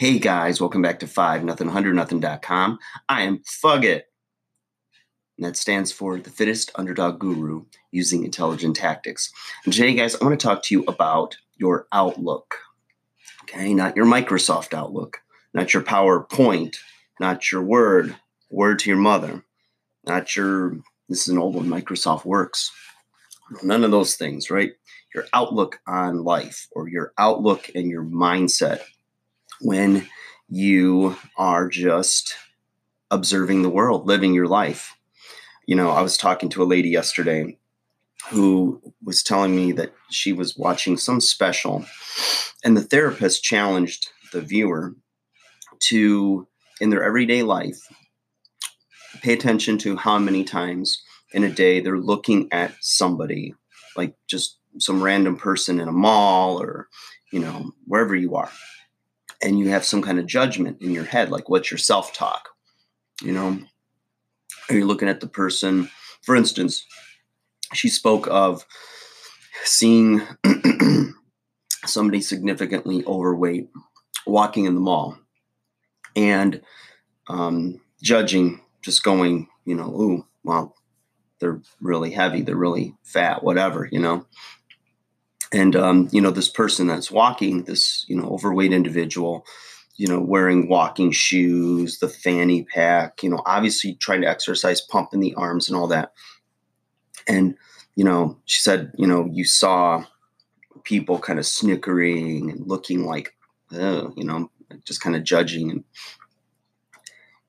Hey guys, welcome back to 5 nothing 100 nothing.com. I am Fugit. And that stands for the fittest underdog guru using intelligent tactics. And today, guys, I want to talk to you about your Outlook. Okay, not your Microsoft Outlook, not your PowerPoint, not your Word, Word to your mother, not your, this is an old one, Microsoft Works. None of those things, right? Your outlook on life or your outlook and your mindset when you are just observing the world, living your life. You know, I was talking to a lady yesterday who was telling me that she was watching some special, and the therapist challenged the viewer to, in their everyday life, pay attention to how many times in a day they're looking at somebody, like just some random person in a mall or, you know, wherever you are and you have some kind of judgment in your head, like what's your self talk? You know, are you looking at the person? For instance, she spoke of seeing somebody significantly overweight walking in the mall and um, judging, just going, you know, ooh, well, they're really heavy, they're really fat, whatever, you know and um, you know this person that's walking this you know overweight individual you know wearing walking shoes the fanny pack you know obviously trying to exercise pumping the arms and all that. And you know she said you know you saw people kind of snickering and looking like oh, you know just kind of judging. And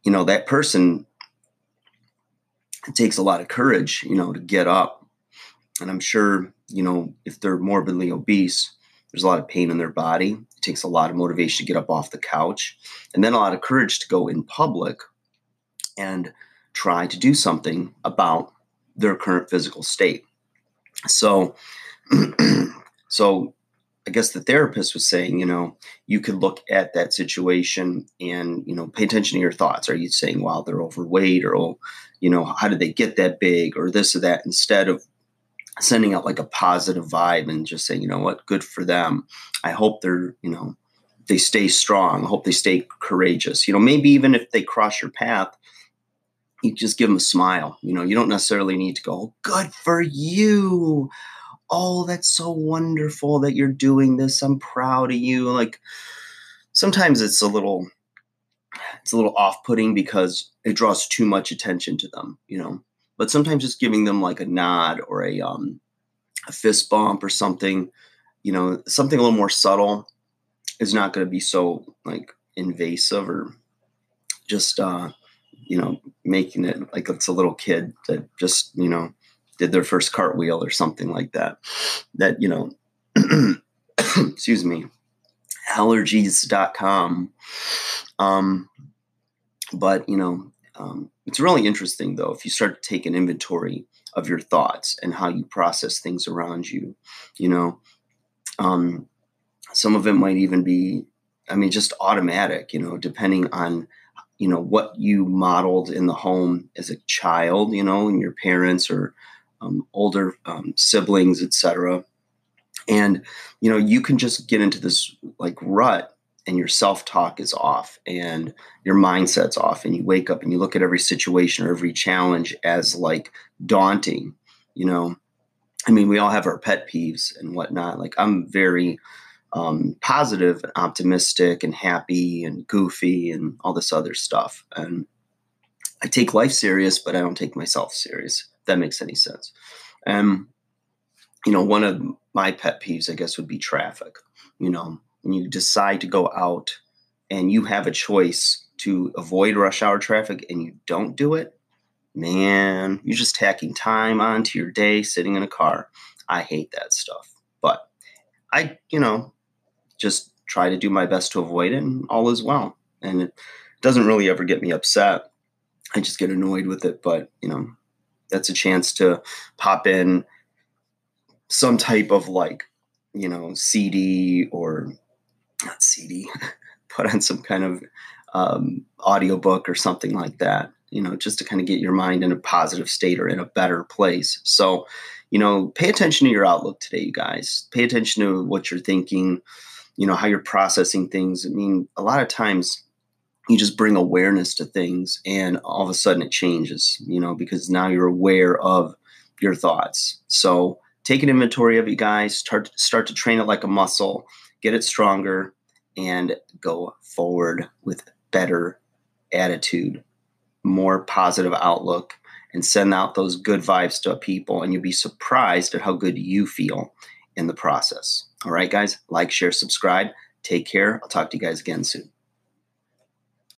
you know that person it takes a lot of courage you know to get up and I'm sure, you know, if they're morbidly obese, there's a lot of pain in their body. It takes a lot of motivation to get up off the couch and then a lot of courage to go in public and try to do something about their current physical state. So, so I guess the therapist was saying, you know, you could look at that situation and, you know, pay attention to your thoughts. Are you saying, wow, they're overweight or, oh, you know, how did they get that big or this or that instead of sending out like a positive vibe and just saying, you know what, good for them. I hope they're, you know, they stay strong. I hope they stay courageous. You know, maybe even if they cross your path, you just give them a smile. You know, you don't necessarily need to go, oh, good for you. Oh, that's so wonderful that you're doing this. I'm proud of you. Like sometimes it's a little it's a little off-putting because it draws too much attention to them, you know but sometimes just giving them like a nod or a um, a fist bump or something, you know, something a little more subtle is not going to be so like invasive or just uh, you know making it like it's a little kid that just you know did their first cartwheel or something like that. That you know, excuse me, allergies.com. Um, but you know, um, it's really interesting, though, if you start to take an inventory of your thoughts and how you process things around you. You know, um, some of it might even be, I mean, just automatic. You know, depending on you know what you modeled in the home as a child. You know, and your parents or um, older um, siblings, etc. And you know, you can just get into this like rut and your self talk is off and your mindset's off and you wake up and you look at every situation or every challenge as like daunting you know? I mean we all have our pet peeves and whatnot like i'm very um, positive and optimistic and happy and goofy and all this other stuff and i take life serious but i don't take myself serious that makes any sense. And you know one of my pet peeves i guess would be traffic you know when you decide to go out and you have a choice to avoid rush hour traffic and you don't do it, man, you're just tacking time onto your day sitting in a car. I hate that stuff. But I, you know, just try to do my best to avoid it and all is well. And it doesn't really ever get me upset. I just get annoyed with it. But, you know, that's a chance to pop in some type of like, you know, CD or not CD, put on some kind of um, audiobook or something like that, you know, just to kind of get your mind in a positive state or in a better place. So, you know, pay attention to your outlook today, you guys. Pay attention to what you're thinking. you know, how you're processing things. I mean, a lot of times you just bring awareness to things and all of a sudden it changes, you know, because now you're aware of your thoughts. So take an inventory of you guys, start start to train it like a muscle, get it stronger, and go forward with better attitude, more positive outlook, and send out those good vibes to people. And you'll be surprised at how good you feel in the process. All right, guys, like, share, subscribe. Take care. I'll talk to you guys again soon.